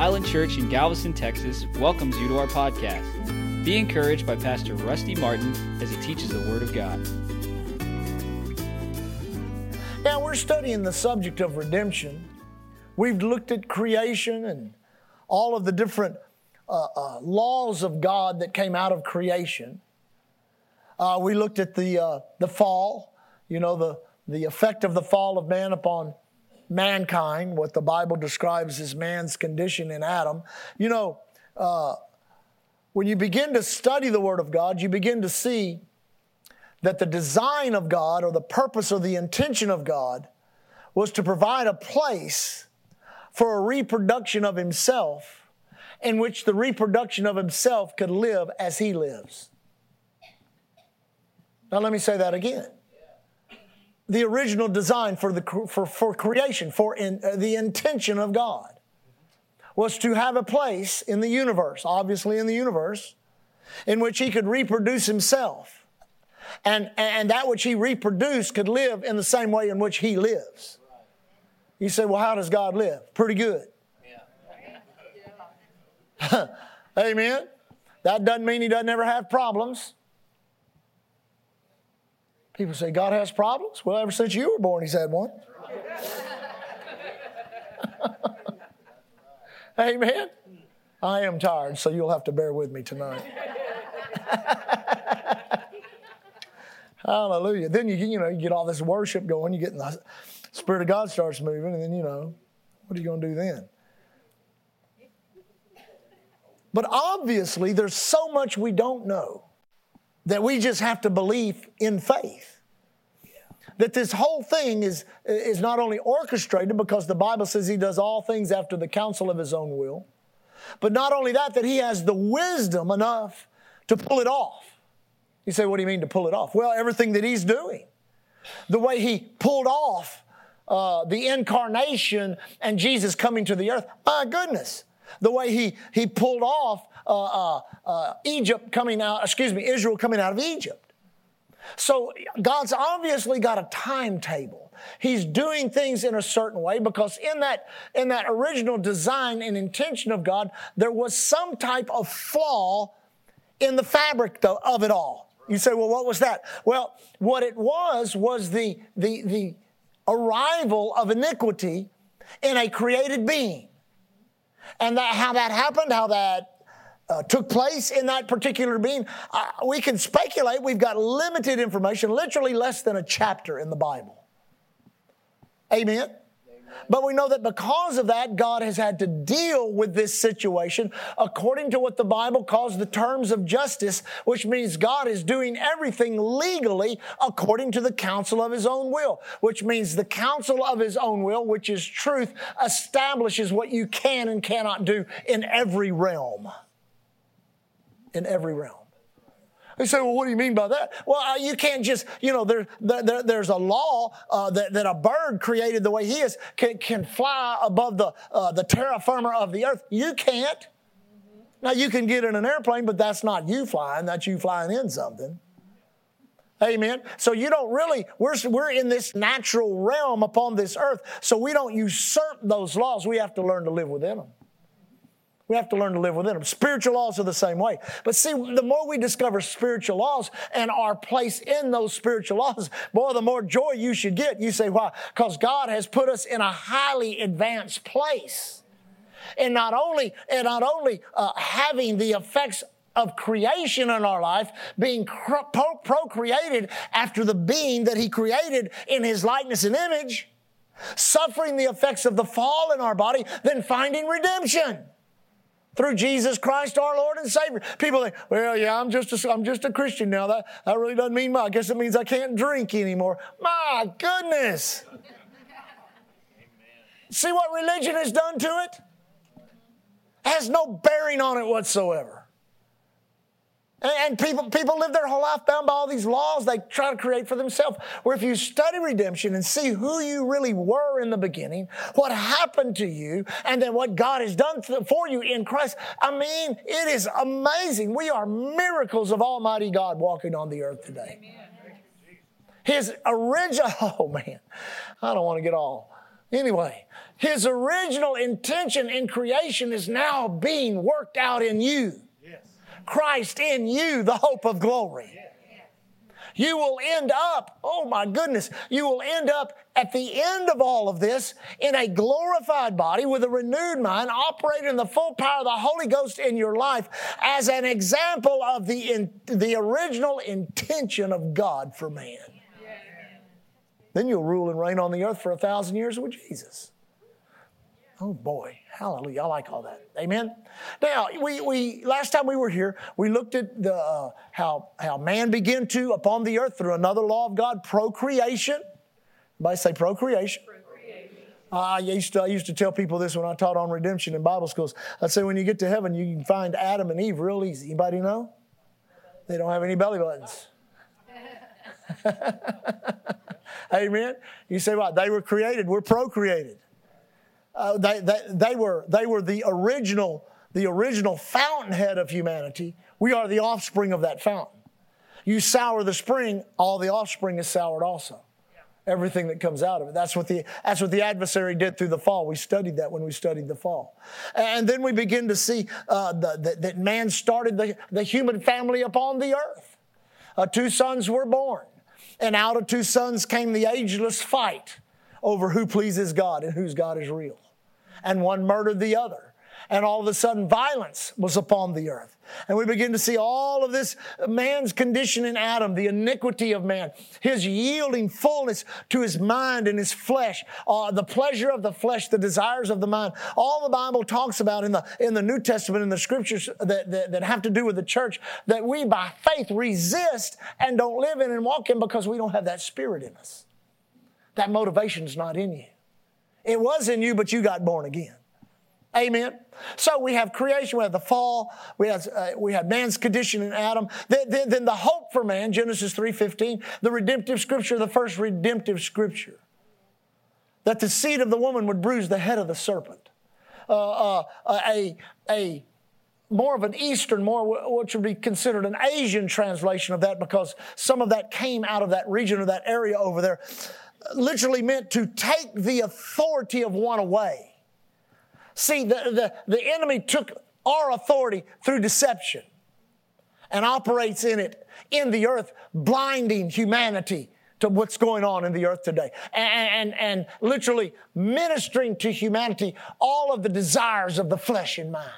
Island Church in Galveston, Texas welcomes you to our podcast. Be encouraged by Pastor Rusty Martin as he teaches the Word of God. Now, we're studying the subject of redemption. We've looked at creation and all of the different uh, uh, laws of God that came out of creation. Uh, we looked at the, uh, the fall, you know, the, the effect of the fall of man upon mankind, what the Bible describes as man's condition in Adam. You know, uh, when you begin to study the Word of God, you begin to see that the design of God or the purpose or the intention of God was to provide a place for a reproduction of Himself in which the reproduction of Himself could live as He lives. Now, let me say that again the original design for, the, for, for creation, for in, uh, the intention of God, was to have a place in the universe, obviously in the universe, in which he could reproduce himself. And, and that which he reproduced could live in the same way in which he lives. You say, well, how does God live? Pretty good. Amen. That doesn't mean he doesn't ever have problems. People say, God has problems? Well, ever since you were born, He's had one. Amen. I am tired, so you'll have to bear with me tonight. Hallelujah. Then you you know you get all this worship going, you get the Spirit of God starts moving, and then you know, what are you going to do then? But obviously, there's so much we don't know that we just have to believe in faith. That this whole thing is, is not only orchestrated because the Bible says he does all things after the counsel of his own will, but not only that, that he has the wisdom enough to pull it off. You say, what do you mean to pull it off? Well, everything that he's doing. The way he pulled off uh, the incarnation and Jesus coming to the earth. My goodness. The way he, he pulled off uh, uh, uh, Egypt coming out, excuse me, Israel coming out of Egypt. So God's obviously got a timetable. He's doing things in a certain way because in that, in that original design and intention of God, there was some type of flaw in the fabric of it all. You say, well, what was that? Well, what it was was the, the, the arrival of iniquity in a created being. And that, how that happened, how that uh, took place in that particular being, uh, we can speculate. We've got limited information, literally less than a chapter in the Bible. Amen. But we know that because of that, God has had to deal with this situation according to what the Bible calls the terms of justice, which means God is doing everything legally according to the counsel of His own will, which means the counsel of His own will, which is truth, establishes what you can and cannot do in every realm in every realm. They say, well, what do you mean by that? Well, uh, you can't just, you know, there, there there's a law uh, that, that a bird created the way he is can, can fly above the, uh, the terra firma of the earth. You can't. Now, you can get in an airplane, but that's not you flying, that's you flying in something. Amen. So you don't really, we're, we're in this natural realm upon this earth, so we don't usurp those laws. We have to learn to live within them. We have to learn to live within them. Spiritual laws are the same way. But see, the more we discover spiritual laws and our place in those spiritual laws, boy, the more joy you should get. You say, why? Because God has put us in a highly advanced place. And not only, and not only uh, having the effects of creation in our life, being procreated after the being that He created in His likeness and image, suffering the effects of the fall in our body, then finding redemption through Jesus Christ our Lord and Savior. People think, well, yeah, I'm just a, I'm just a Christian now. That, that really doesn't mean much. I guess it means I can't drink anymore. My goodness. See what religion has done to it? Has no bearing on it whatsoever. And people, people live their whole life bound by all these laws they try to create for themselves. Where if you study redemption and see who you really were in the beginning, what happened to you, and then what God has done for you in Christ, I mean, it is amazing. We are miracles of Almighty God walking on the earth today. His original, oh man, I don't want to get all Anyway, his original intention in creation is now being worked out in you. Christ in you, the hope of glory. You will end up, oh my goodness, you will end up at the end of all of this in a glorified body with a renewed mind, operating in the full power of the Holy Ghost in your life as an example of the, in, the original intention of God for man. Then you'll rule and reign on the earth for a thousand years with Jesus. Oh boy, hallelujah. I like all that. Amen. Now, we, we last time we were here, we looked at the uh, how, how man began to, upon the earth through another law of God, procreation. Everybody say procreation. I, used to, I used to tell people this when I taught on redemption in Bible schools. I'd say when you get to heaven, you can find Adam and Eve real easy. Anybody know? They don't have any belly buttons. Amen. You say what? They were created. We're procreated. Uh, they, they, they, were, they were the original, the original fountainhead of humanity. We are the offspring of that fountain. You sour the spring, all the offspring is soured also. Everything that comes out of it. That's what the that's what the adversary did through the fall. We studied that when we studied the fall, and then we begin to see uh, the, the, that man started the, the human family upon the earth. Uh, two sons were born, and out of two sons came the ageless fight over who pleases God and whose God is real. And one murdered the other. And all of a sudden, violence was upon the earth. And we begin to see all of this man's condition in Adam, the iniquity of man, his yielding fullness to his mind and his flesh, uh, the pleasure of the flesh, the desires of the mind. All the Bible talks about in the, in the New Testament, in the scriptures that, that, that have to do with the church, that we by faith resist and don't live in and walk in because we don't have that spirit in us. That motivation is not in you. It was in you, but you got born again. Amen. So we have creation, we have the fall, we have, uh, we have man's condition in Adam. Then, then, then the hope for man, Genesis 3.15, the redemptive scripture, the first redemptive scripture. That the seed of the woman would bruise the head of the serpent. Uh, uh, a, a more of an Eastern, more what should be considered an Asian translation of that because some of that came out of that region or that area over there literally meant to take the authority of one away. See, the, the, the enemy took our authority through deception and operates in it in the earth, blinding humanity to what's going on in the earth today and, and, and literally ministering to humanity all of the desires of the flesh and mind.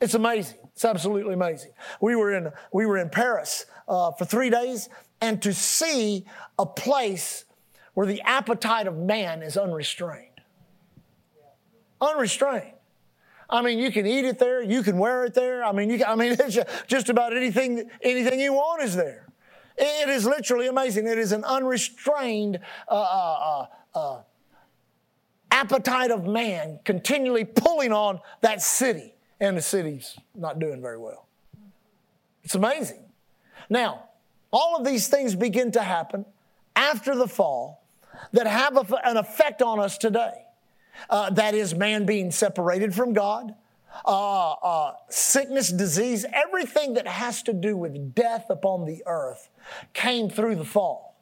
It's amazing. It's absolutely amazing. We were in, we were in Paris uh, for three days and to see a place where the appetite of man is unrestrained. Unrestrained. I mean, you can eat it there, you can wear it there. I mean, you can, I mean, just about anything, anything you want is there. It is literally amazing. It is an unrestrained uh, uh, uh, uh, appetite of man continually pulling on that city, and the city's not doing very well. It's amazing. Now, all of these things begin to happen after the fall that have an effect on us today. Uh, that is, man being separated from God, uh, uh, sickness, disease, everything that has to do with death upon the earth came through the fall.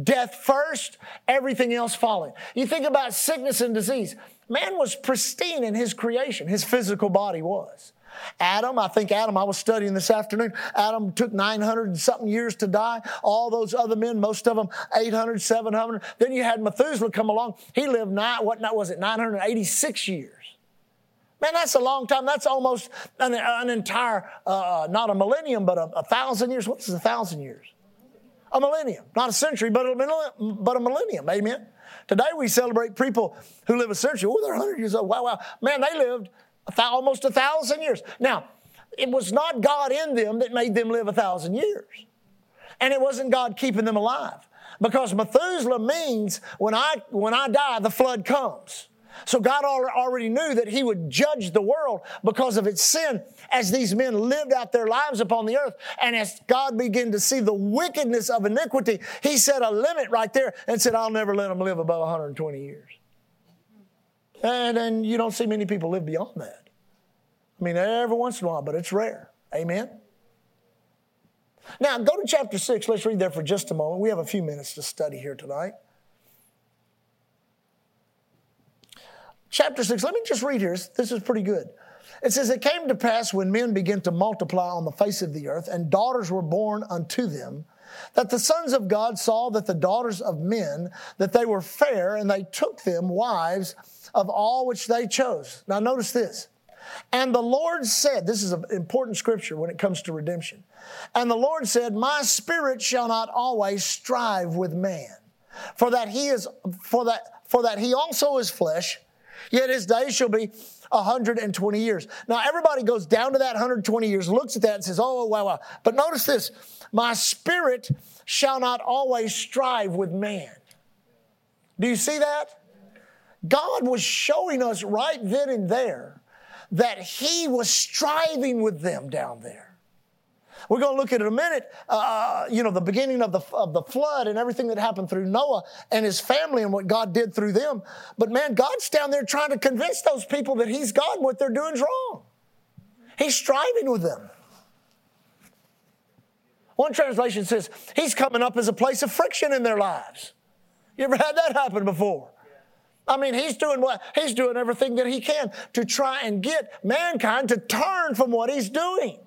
Death first, everything else following. You think about sickness and disease. Man was pristine in his creation, his physical body was. Adam, I think Adam, I was studying this afternoon. Adam took 900 and something years to die. All those other men, most of them 800, 700. Then you had Methuselah come along. He lived nine, what was it, 986 years. Man, that's a long time. That's almost an, an entire, uh, not a millennium, but a, a thousand years. What is a thousand years? A millennium. Not a century, but a, but a millennium. Amen. Today we celebrate people who live a century. Oh, they're 100 years old. Wow, wow. Man, they lived almost a thousand years. Now, it was not God in them that made them live a thousand years. And it wasn't God keeping them alive. Because Methuselah means when I, when I die, the flood comes. So God already knew that He would judge the world because of its sin as these men lived out their lives upon the earth. And as God began to see the wickedness of iniquity, He set a limit right there and said, I'll never let them live above 120 years. And, and you don't see many people live beyond that. I mean, every once in a while, but it's rare. Amen? Now, go to chapter 6. Let's read there for just a moment. We have a few minutes to study here tonight. chapter 6, let me just read here. This is pretty good. It says, It came to pass when men began to multiply on the face of the earth, and daughters were born unto them, that the sons of God saw that the daughters of men, that they were fair, and they took them wives of all which they chose. Now, notice this. And the Lord said, This is an important scripture when it comes to redemption. And the Lord said, My spirit shall not always strive with man, for that he is, for that, for that he also is flesh, yet his days shall be 120 years. Now, everybody goes down to that 120 years, looks at that, and says, oh, oh, wow, wow. But notice this my spirit shall not always strive with man. Do you see that? God was showing us right then and there that He was striving with them down there. We're going to look at in a minute, uh, uh, you know, the beginning of the, of the flood and everything that happened through Noah and his family and what God did through them. But man, God's down there trying to convince those people that He's God and what they're doing is wrong. He's striving with them. One translation says, He's coming up as a place of friction in their lives. You ever had that happen before? I mean, he's doing what he's doing everything that he can to try and get mankind to turn from what he's doing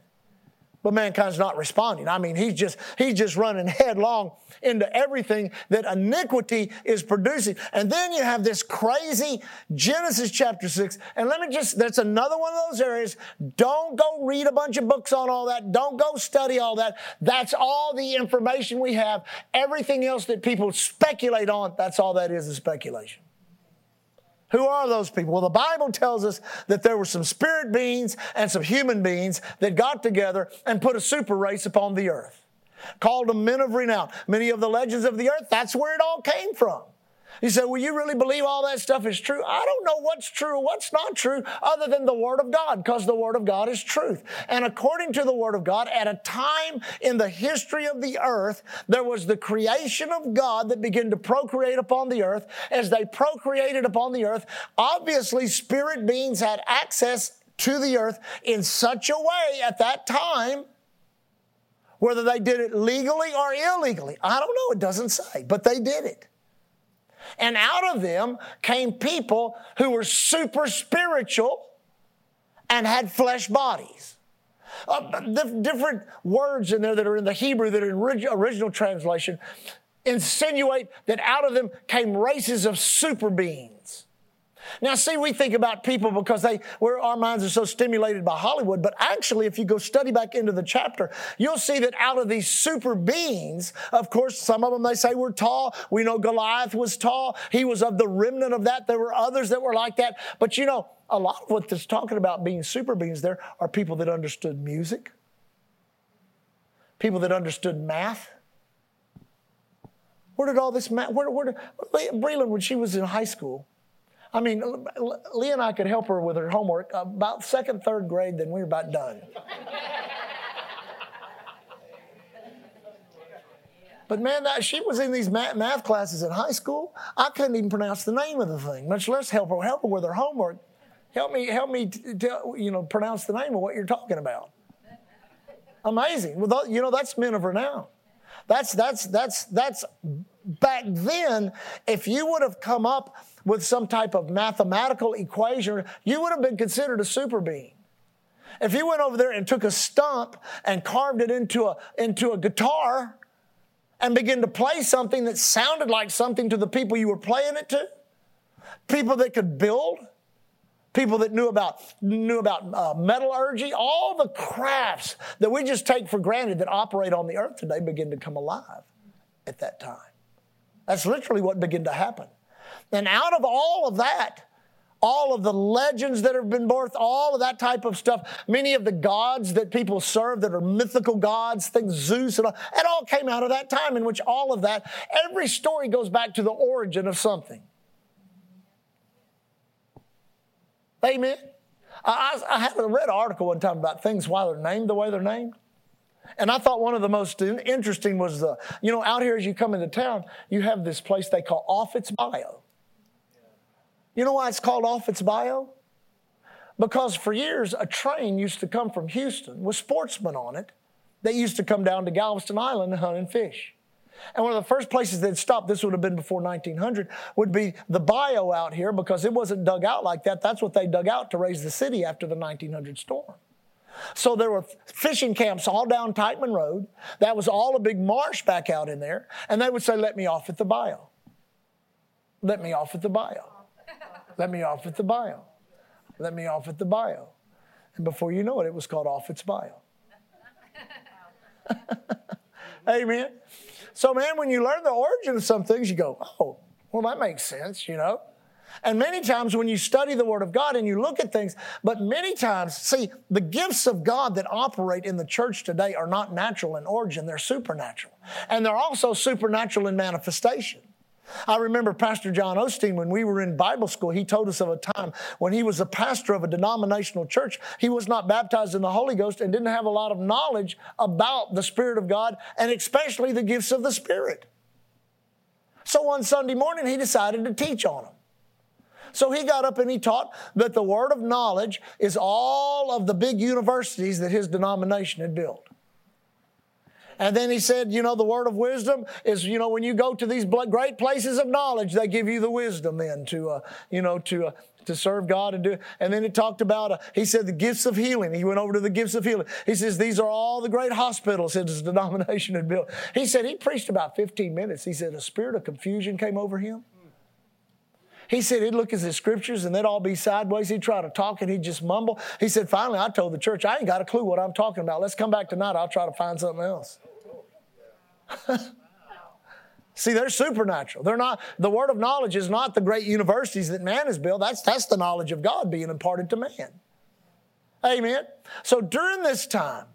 but mankind's not responding. I mean, he's just, he's just running headlong into everything that iniquity is producing. And then you have this crazy Genesis chapter six. And let me just, that's another one of those areas. Don't go read a bunch of books on all that. Don't go study all that. That's all the information we have. Everything else that people speculate on, that's all that is, is speculation. Who are those people? Well, the Bible tells us that there were some spirit beings and some human beings that got together and put a super race upon the earth. Called them men of renown. Many of the legends of the earth, that's where it all came from. You say, well, you really believe all that stuff is true? I don't know what's true what's not true other than the Word of God, because the Word of God is truth. And according to the Word of God, at a time in the history of the earth, there was the creation of God that began to procreate upon the earth. As they procreated upon the earth, obviously spirit beings had access to the earth in such a way at that time whether they did it legally or illegally. I don't know, it doesn't say, but they did it. And out of them came people who were super spiritual and had flesh bodies. Uh, different words in there that are in the Hebrew that are in original translation insinuate that out of them came races of super beings. Now, see, we think about people because they, where our minds are so stimulated by Hollywood, but actually, if you go study back into the chapter, you'll see that out of these super beings, of course, some of them they say were tall. We know Goliath was tall. He was of the remnant of that. There were others that were like that. But you know, a lot of what talking about being super beings there are people that understood music, people that understood math. Where did all this math? Where, where Breland, when she was in high school, I mean, Lee and I could help her with her homework uh, about second, third grade, then we were about done. But man, she was in these math, classes in high school. I couldn't even pronounce the name of the thing, much less help her help her with her homework. Help me, help me, tell, you know, pronounce the name of what you're talking about. Amazing. Well, you know, that's men of renown. That's that's that's that's back then. If you would have come up with some type of mathematical equation, you would have been considered a super being. If you went over there and took a stump and carved it into a, into a guitar and began to play something that sounded like something to the people you were playing it to, people that could build, people that knew about knew about uh, metallurgy, all the crafts that we just take for granted that operate on the earth today begin to come alive at that time. That's literally what began to happen. And out of all of that, all of the legends that have been birthed, all of that type of stuff, many of the gods that people serve that are mythical gods, things Zeus and all, it all came out of that time in which all of that, every story goes back to the origin of something. Amen. I, I, I had read an article one time about things why they're named the way they're named. And I thought one of the most interesting was the, you know, out here as you come into town, you have this place they call Offatts Bayou. You know why it's called Offatts Bayou? Because for years, a train used to come from Houston with sportsmen on it that used to come down to Galveston Island to hunt and fish. And one of the first places they'd stop, this would have been before 1900, would be the bayou out here because it wasn't dug out like that. That's what they dug out to raise the city after the 1900 storm. So there were fishing camps all down Teichman Road. That was all a big marsh back out in there. And they would say, Let me off at the bayou. Let me off at the bayou. Let me off at the bayou. Let me off at the bayou. And before you know it, it was called Offatts Bayou. Amen. So, man, when you learn the origin of some things, you go, oh, well, that makes sense, you know? And many times when you study the Word of God and you look at things, but many times, see, the gifts of God that operate in the church today are not natural in origin, they're supernatural. And they're also supernatural in manifestation. I remember Pastor John Osteen when we were in Bible school, he told us of a time when he was a pastor of a denominational church. He was not baptized in the Holy Ghost and didn't have a lot of knowledge about the Spirit of God and especially the gifts of the Spirit. So one Sunday morning, he decided to teach on them. So he got up and he taught that the word of knowledge is all of the big universities that his denomination had built. And then he said, you know, the word of wisdom is, you know, when you go to these great places of knowledge, they give you the wisdom then to, uh, you know, to, uh, to serve God and do. And then he talked about, uh, he said the gifts of healing. He went over to the gifts of healing. He says, these are all the great hospitals that his denomination had built. He said he preached about 15 minutes. He said a spirit of confusion came over him. He said he'd look at the scriptures and they'd all be sideways. He'd try to talk and he'd just mumble. He said, finally, I told the church, I ain't got a clue what I'm talking about. Let's come back tonight. I'll try to find something else. See, they're supernatural. They're not, the word of knowledge is not the great universities that man has built. That's, that's the knowledge of God being imparted to man. Amen. So during this time,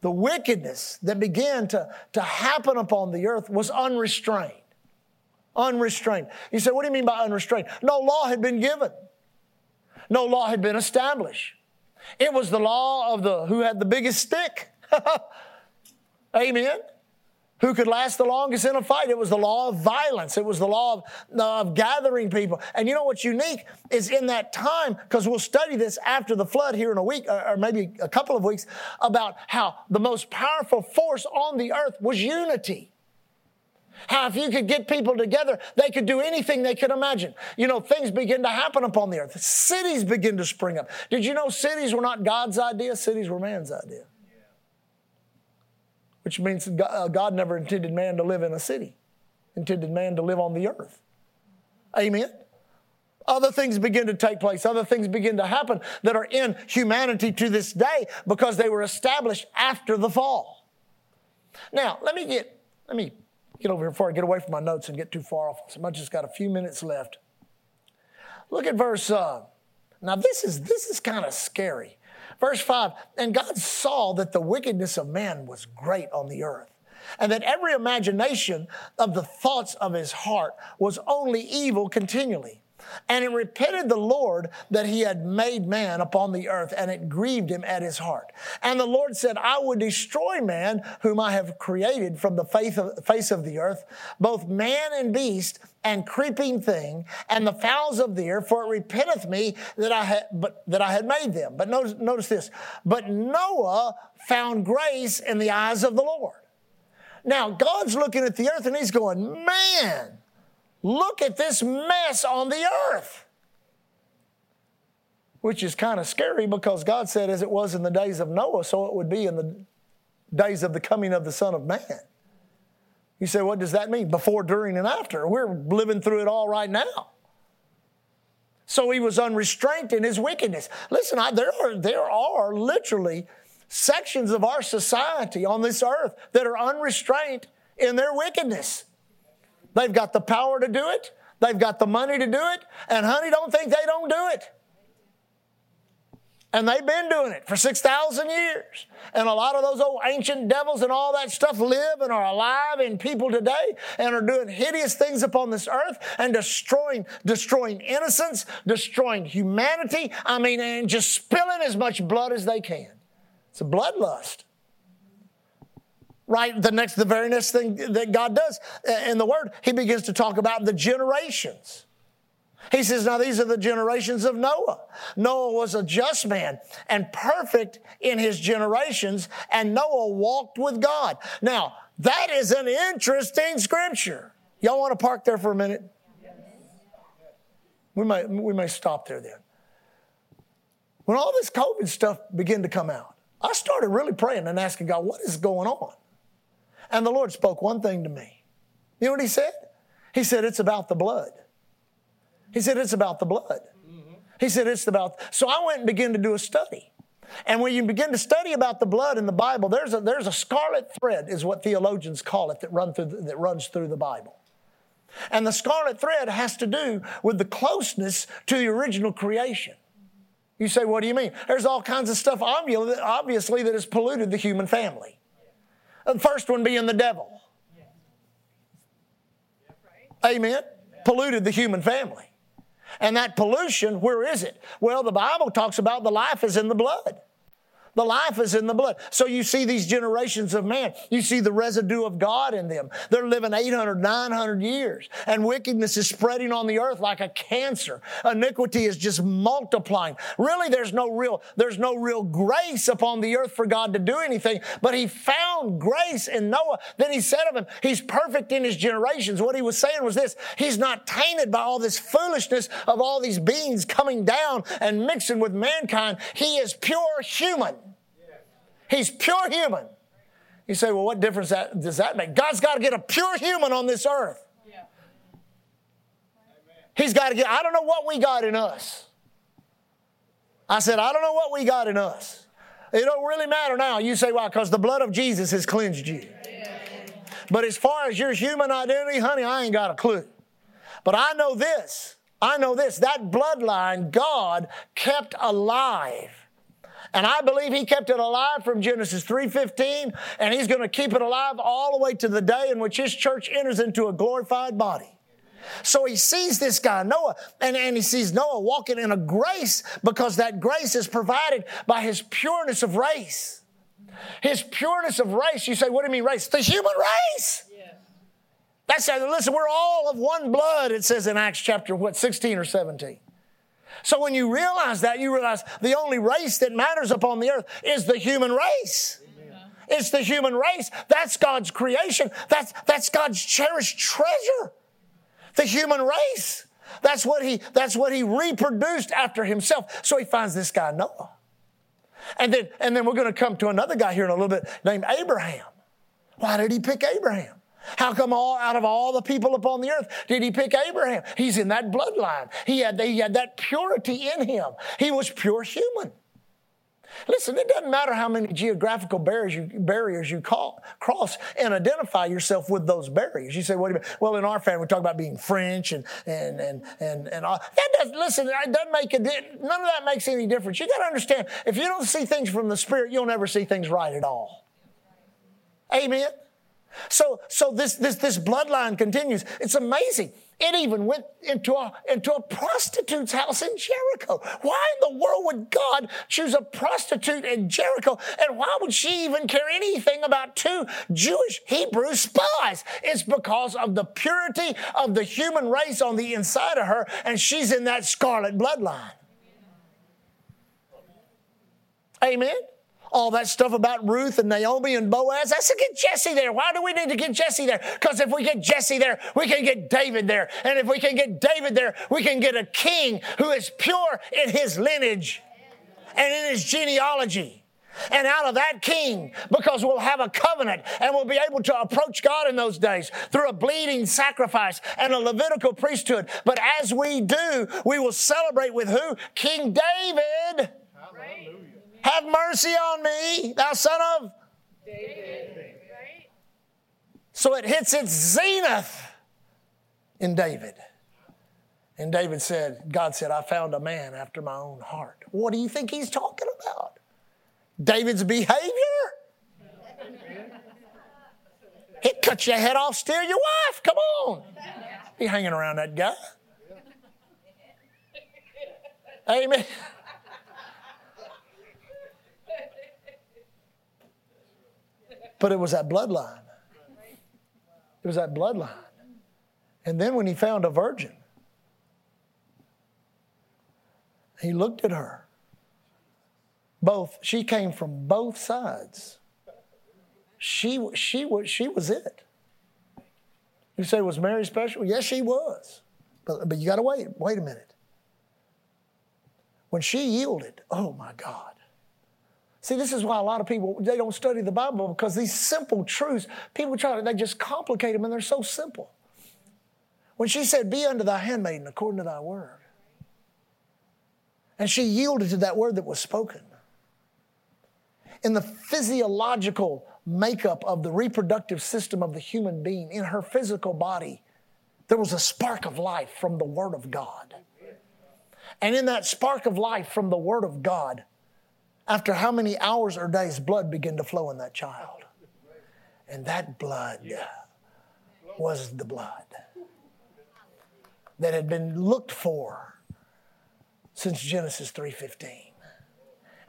the wickedness that began to, to happen upon the earth was unrestrained. Unrestrained. You say, what do you mean by unrestrained? No law had been given. No law had been established. It was the law of the who had the biggest stick. Amen who could last the longest in a fight. It was the law of violence. It was the law of, of gathering people. And you know what's unique is in that time, because we'll study this after the flood here in a week, or maybe a couple of weeks, about how the most powerful force on the earth was unity. How if you could get people together, they could do anything they could imagine. You know, things begin to happen upon the earth. Cities begin to spring up. Did you know cities were not God's idea? Cities were man's idea which means uh, God never intended man to live in a city, intended man to live on the earth. Amen. Other things begin to take place. Other things begin to happen that are in humanity to this day because they were established after the fall. Now, let me get, let me get over here before I get away from my notes and get too far off. So I just got a few minutes left. Look at verse, uh, now this is, this is kind of scary. Verse 5 And God saw that the wickedness of man was great on the earth, and that every imagination of the thoughts of his heart was only evil continually. And it repented the Lord that he had made man upon the earth, and it grieved him at his heart. And the Lord said, I would destroy man whom I have created from the face of the earth, both man and beast, and creeping thing, and the fowls of the air, for it repenteth me that I had, but, that I had made them. But notice, notice this. But Noah found grace in the eyes of the Lord. Now, God's looking at the earth and he's going, man, Look at this mess on the earth. Which is kind of scary because God said, as it was in the days of Noah, so it would be in the days of the coming of the Son of Man. You say, what does that mean? Before, during, and after. We're living through it all right now. So he was unrestrained in his wickedness. Listen, I, there, are, there are literally sections of our society on this earth that are unrestrained in their wickedness. They've got the power to do it. They've got the money to do it. And honey, don't think they don't do it. And they've been doing it for 6,000 years. And a lot of those old ancient devils and all that stuff live and are alive in people today and are doing hideous things upon this earth and destroying, destroying innocence, destroying humanity. I mean, and just spilling as much blood as they can. It's a bloodlust right? The next, the very next thing that God does uh, in the Word, He begins to talk about the generations. He says, Now these are the generations of Noah. Noah was a just man and perfect in his generations, and Noah walked with God. Now, That is an interesting scripture. Y'all want to park there for a minute? We may, we may stop there then. When all this COVID stuff began to come out, I started really praying and asking God, what is going on? And the Lord spoke one thing to me. You know what He said? He said, it's about the blood. He said, it's about the blood. Mm-hmm. He said, it's about. So I went and began to do a study. And when you begin to study about the blood in the Bible, there's a, there's a scarlet thread, is what theologians call it, that, run through the, that runs through the Bible. And the scarlet thread has to do with the closeness to the original creation. You say, what do you mean? There's all kinds of stuff, obviously, that has polluted the human family. The first one being the devil. Amen. Polluted the human family. And that pollution, where is it? Well, the Bible talks about the life is in the blood. The life is in the blood. So you see these generations of man. You see the residue of God in them. They're living 800, 900 years. And wickedness is spreading on the earth like a cancer. Iniquity is just multiplying. Really, there's no real, there's no real grace upon the earth for God to do anything. But he found grace in Noah. Then he said of him, he's perfect in his generations. What he was saying was this, he's not tainted by all this foolishness of all these beings coming down and mixing with mankind. He is pure human. He's pure human. You say, well, what difference that, does that make? God's got to get a pure human on this earth. He's got to get, I don't know what we got in us. I said, I don't know what we got in us. It don't really matter now. You say, why? Because the blood of Jesus has cleansed you. But as far as your human identity, honey, I ain't got a clue. But I know this. I know this. That bloodline God kept alive and I believe he kept it alive from Genesis 3:15, and he's going to keep it alive all the way to the day in which his church enters into a glorified body. So he sees this guy, Noah, and, and he sees Noah walking in a grace because that grace is provided by his pureness of race. His pureness of race, you say, what do you mean race? The human race. That's listen, we're all of one blood, it says in Acts chapter what, 16 or 17. So when you realize that, you realize the only race that matters upon the earth is the human race. It's the human race. That's God's creation. That's, that's God's cherished treasure. The human race. That's what he, that's what he reproduced after himself. So he finds this guy Noah. And then, and then we're going to come to another guy here in a little bit named Abraham. Why did he pick Abraham? How come all out of all the people upon the earth did he pick Abraham? He's in that bloodline. He had, he had that purity in him. He was pure human. Listen, it doesn't matter how many geographical barriers you, barriers you call, cross and identify yourself with those barriers. You say, what do you mean? Well, in our family, we talk about being French and, and, and, and, and all. That does, listen, it doesn't make a, none of that makes any difference. You got to understand, if you don't see things from the Spirit, you'll never see things right at all. Amen. So, so this, this, this bloodline continues. It's amazing. It even went into a, into a prostitute's house in Jericho. Why in the world would God choose a prostitute in Jericho? And why would she even care anything about two Jewish Hebrew spies? It's because of the purity of the human race on the inside of her, and she's in that scarlet bloodline. Amen all that stuff about Ruth and Naomi and Boaz. I said, get Jesse there. Why do we need to get Jesse there? Because if we get Jesse there, we can get David there. And if we can get David there, we can get a king who is pure in his lineage and in his genealogy. And out of that king, because we'll have a covenant and we'll be able to approach God in those days through a bleeding sacrifice and a Levitical priesthood. But as we do, we will celebrate with who? King David. Have mercy on me, thou son of David. So it hits its zenith in David. And David said, God said, I found a man after my own heart. What do you think he's talking about? David's behavior? He'd cut your head off, steal your wife. Come on. Be hanging around that guy. Amen. But it was that bloodline. It was that bloodline. And then when he found a virgin, he looked at her. Both, she came from both sides. she, she, was, she was it. You say, was Mary special? Yes, she was. But, but you got to wait. Wait a minute. When she yielded, oh my God. See, this is why a lot of people they don't study the Bible because these simple truths, people try to they just complicate them and they're so simple. When she said, Be unto thy handmaiden according to thy word. And she yielded to that word that was spoken. In the physiological makeup of the reproductive system of the human being, in her physical body, there was a spark of life from the Word of God. And in that spark of life from the Word of God, after how many hours or days, blood began to flow in that child. And that blood was the blood that had been looked for since Genesis 3:15.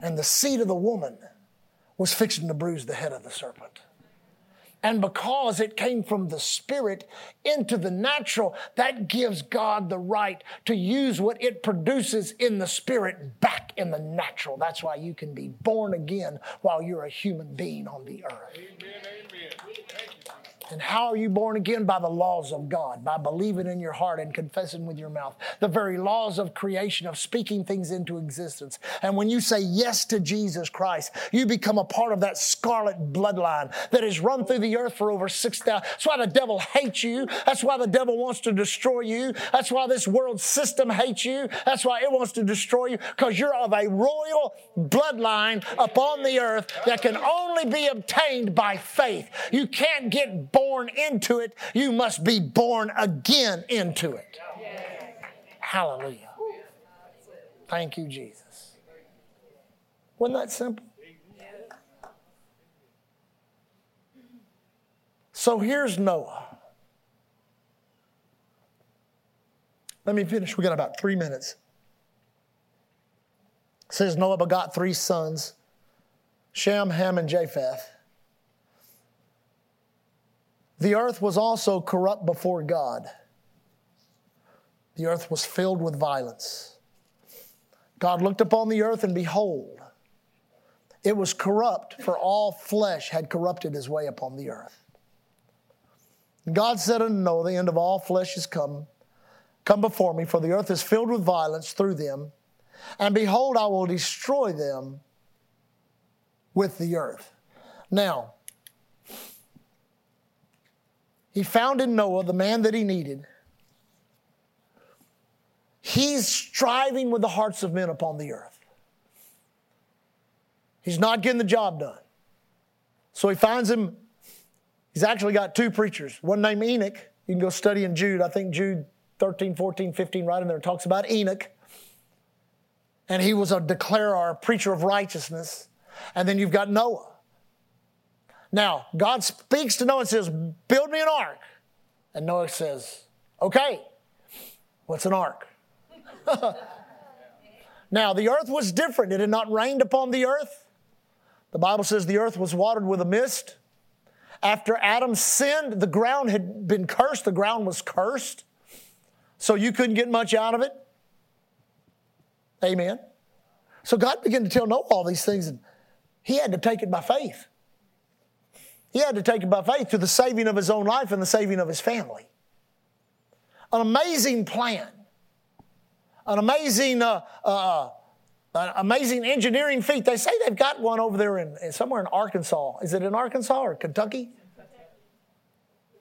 And the seed of the woman was fixing to bruise the head of the serpent. And because it came from the spirit into the natural, that gives God the right to use what it produces in the spirit back in the natural. That's why you can be born again while you're a human being on the earth. Amen. And how are you born again? By the laws of God, by believing in your heart and confessing with your mouth. The very laws of creation, of speaking things into existence. And when you say yes to Jesus Christ, you become a part of that scarlet bloodline that has run through the earth for over 6,000. That's why the devil hates you. That's why the devil wants to destroy you. That's why this world system hates you. That's why it wants to destroy you because you're of a royal bloodline upon the earth that can only be obtained by faith. You can't get born into it, you must be born again into it. Hallelujah. Thank you, Jesus. Wasn't that simple? So here's Noah. Let me finish. We got about three minutes. It says Noah begot three sons Shem, Ham, and Japheth. The earth was also corrupt before God. The earth was filled with violence. God looked upon the earth, and behold, it was corrupt, for all flesh had corrupted his way upon the earth. God said unto Noah, The end of all flesh is come. Come before me, for the earth is filled with violence through them. And behold, I will destroy them with the earth. Now, he found in Noah the man that he needed. He's striving with the hearts of men upon the earth. He's not getting the job done. So he finds him. He's actually got two preachers. One named Enoch. You can go study in Jude. I think Jude 13, 14, 15, right in there talks about Enoch. And he was a declarer, a preacher of righteousness. And then you've got Noah. Now, God speaks to Noah and says, Build me an ark. And Noah says, Okay, what's an ark? now, the earth was different. It had not rained upon the earth. The Bible says the earth was watered with a mist. After Adam sinned, the ground had been cursed. The ground was cursed. So you couldn't get much out of it. Amen. So God began to tell Noah all these things, and he had to take it by faith. He had to take it by faith to the saving of his own life and the saving of his family. An amazing plan, an amazing, uh, uh, uh, amazing engineering feat. They say they've got one over there in somewhere in Arkansas. Is it in Arkansas or Kentucky?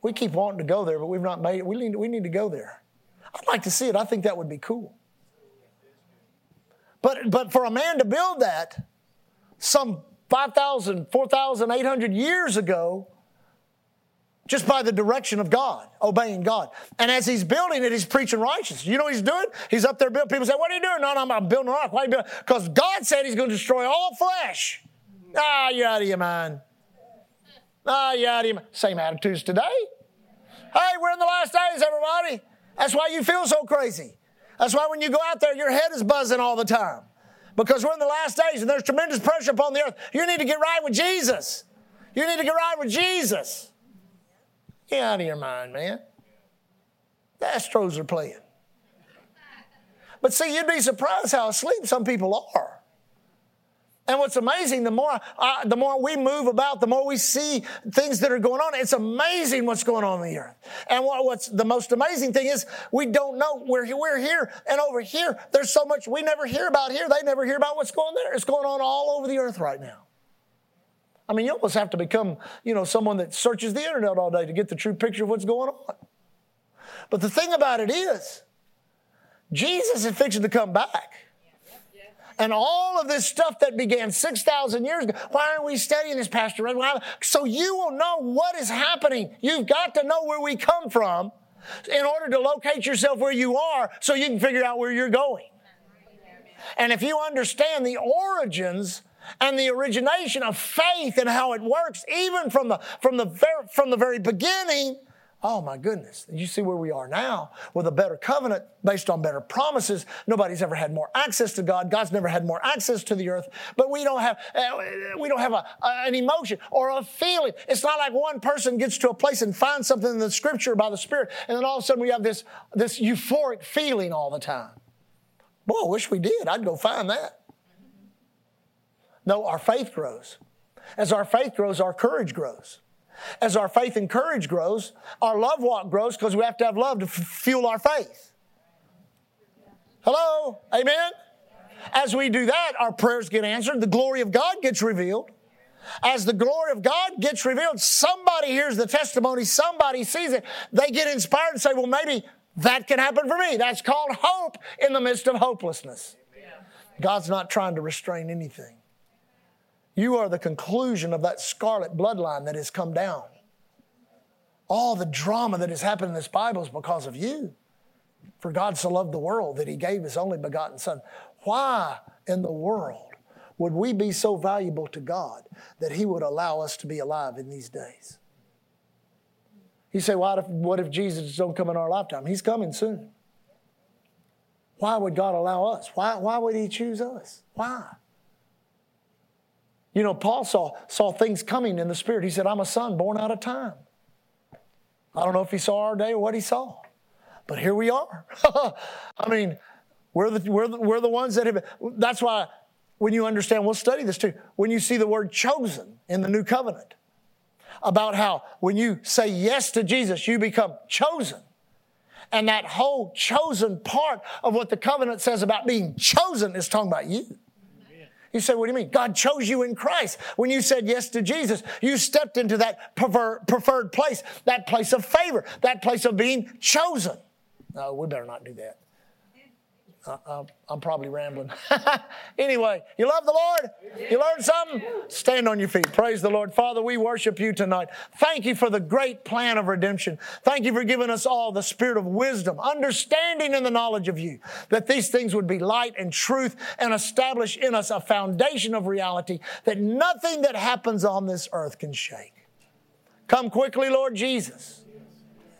We keep wanting to go there, but we've not made it. We need, we need to go there. I'd like to see it. I think that would be cool. But, but for a man to build that, some 5,000, 4,800 years ago just by the direction of God, obeying God. And as he's building it, he's preaching righteousness. You know what he's doing? He's up there building. People say, What are you doing? No, no, I'm building a rock. Why are you building? Because God said he's going to destroy all flesh. Ah, you're out of your mind. Ah, you're out of your mind. Same attitudes today. Hey, we're in the last days, everybody. That's why you feel so crazy. That's why when you go out there, your head is buzzing all the time because we're in the last days and there's tremendous pressure upon the earth. You need to get right with Jesus. You need to get right with Jesus. Get out of your mind, man. The Astros are playing. But see, you'd be surprised how asleep some people are. And what's amazing, the more, uh, the more we move about, the more we see things that are going on. It's amazing what's going on in the earth. And what, what's the most amazing thing is we don't know. We're, we're here and over here. There's so much we never hear about here. They never hear about what's going there. It's going on all over the earth right now. I mean, you almost have to become, you know, someone that searches the internet all day to get the true picture of what's going on. But the thing about it is, Jesus is fixing to come back. And all of this stuff that began 6,000 years ago. Why aren't we studying this, Pastor? So you will know what is happening. You've got to know where we come from in order to locate yourself where you are so you can figure out where you're going. And if you understand the origins and the origination of faith and how it works, even from the, from the, very, from the very beginning, Oh my goodness. You see where we are now with a better covenant based on better promises. Nobody's ever had more access to God. God's never had more access to the earth, but we don't have, uh, we don't have a, an emotion or a feeling. It's not like one person gets to a place and finds something in the scripture by the Spirit, and then all of a sudden we have this, this euphoric feeling all the time. Boy, I wish we did. I'd go find that. No, our faith grows. As our faith grows, our courage grows. As our faith and courage grows, our love walk grows because we have to have love to f- fuel our faith. Hello? Amen? As we do that, our prayers get answered, the glory of God gets revealed. As the glory of God gets revealed, somebody hears the testimony, somebody sees it, they get inspired and say, Well, maybe that can happen for me. That's called hope in the midst of hopelessness. God's not trying to restrain anything. You are the conclusion of that scarlet bloodline that has come down. All the drama that has happened in this Bible is because of you. For God so loved the world that he gave his only begotten Son. Why in the world would we be so valuable to God that he would allow us to be alive in these days? You say, what if, what if Jesus don't come in our lifetime? He's coming soon. Why would God allow us? Why, why would he choose us? Why? You know, Paul saw, saw things coming in the Spirit. He said, I'm a son born out of time. I don't know if he saw our day or what he saw, but here we are. I mean, we're the, we're, the, we're the ones that have, that's why when you understand, we'll study this too, when you see the word chosen in the new covenant, about how when you say yes to Jesus, you become chosen. And that whole chosen part of what the covenant says about being chosen is talking about you. You say, what do you mean? God chose you in Christ. When you said yes to Jesus, you stepped into that preferred place, that place of favor, that place of being chosen. No, we better not do that. Uh, I'm probably rambling. anyway, you love the Lord? You learned something? Stand on your feet. Praise the Lord. Father, we worship you tonight. Thank you for the great plan of redemption. Thank you for giving us all the spirit of wisdom, understanding, and the knowledge of you, that these things would be light and truth and establish in us a foundation of reality that nothing that happens on this earth can shake. Come quickly, Lord Jesus.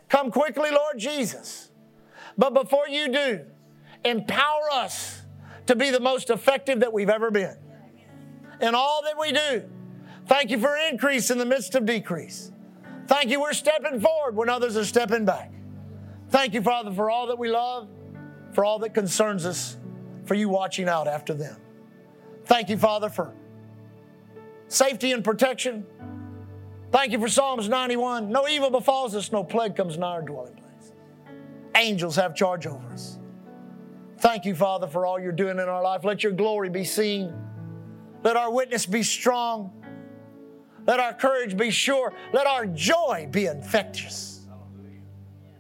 Come quickly, Lord Jesus. But before you do, empower us to be the most effective that we've ever been in all that we do. Thank you for increase in the midst of decrease. Thank you, we're stepping forward when others are stepping back. Thank you, Father, for all that we love, for all that concerns us, for you watching out after them. Thank you, Father, for safety and protection. Thank you for Psalms 91. No evil befalls us, no plague comes nigh our dwelling place. Angels have charge over us. Thank you, Father, for all you're doing in our life. Let your glory be seen. Let our witness be strong. Let our courage be sure. Let our joy be infectious.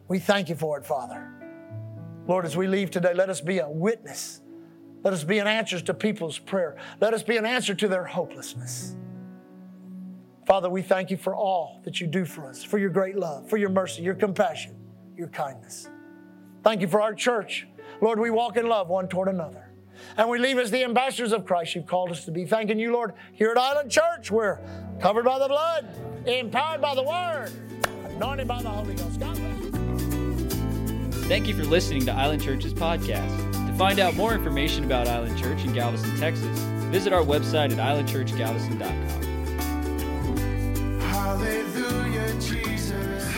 We thank you for it, Father. Lord, as we leave today, let us be a witness. Let us be an answer to people's prayer. Let us be an answer to their hopelessness. Father, we thank you for all that you do for us, for your great love, for your mercy, your compassion, your kindness. Thank you for our church. Lord, we walk in love one toward another. And we leave as the ambassadors of Christ you've called us to be. Thanking you, Lord, here at Island Church, we're covered by the blood, empowered by the word, anointed by the Holy Ghost. God bless you. Thank you for listening to Island Church's podcast. To find out more information about Island Church in Galveston, Texas, visit our website at islandchurchgalveston.com. Hallelujah, Jesus.